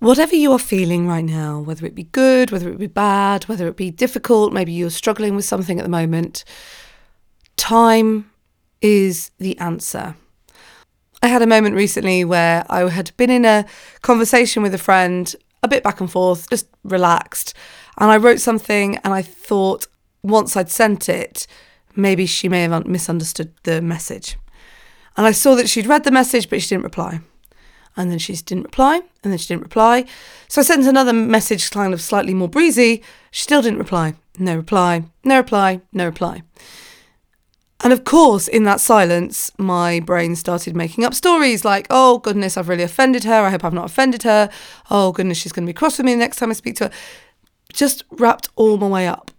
Whatever you are feeling right now, whether it be good, whether it be bad, whether it be difficult, maybe you're struggling with something at the moment, time is the answer. I had a moment recently where I had been in a conversation with a friend, a bit back and forth, just relaxed. And I wrote something and I thought once I'd sent it, maybe she may have misunderstood the message. And I saw that she'd read the message, but she didn't reply and then she didn't reply, and then she didn't reply. So I sent another message, kind of slightly more breezy. She still didn't reply. No reply, no reply, no reply. And of course, in that silence, my brain started making up stories like, oh goodness, I've really offended her. I hope I've not offended her. Oh goodness, she's going to be cross with me the next time I speak to her. Just wrapped all my way up.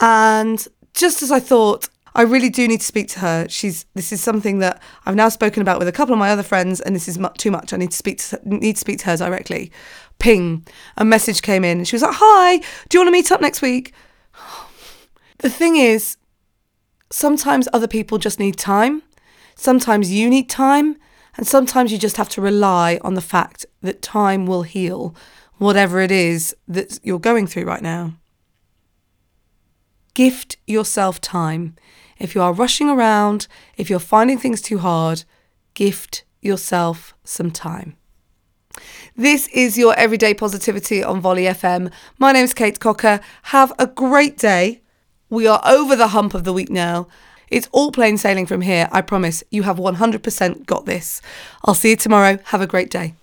And just as I thought, I really do need to speak to her. She's this is something that I've now spoken about with a couple of my other friends, and this is too much. I need to speak to need to speak to her directly. Ping, a message came in, she was like, "Hi, do you want to meet up next week?" The thing is, sometimes other people just need time. Sometimes you need time, and sometimes you just have to rely on the fact that time will heal whatever it is that you're going through right now. Gift yourself time. If you are rushing around, if you're finding things too hard, gift yourself some time. This is your everyday positivity on Volley FM. My name is Kate Cocker. Have a great day. We are over the hump of the week now. It's all plain sailing from here. I promise you have 100% got this. I'll see you tomorrow. Have a great day.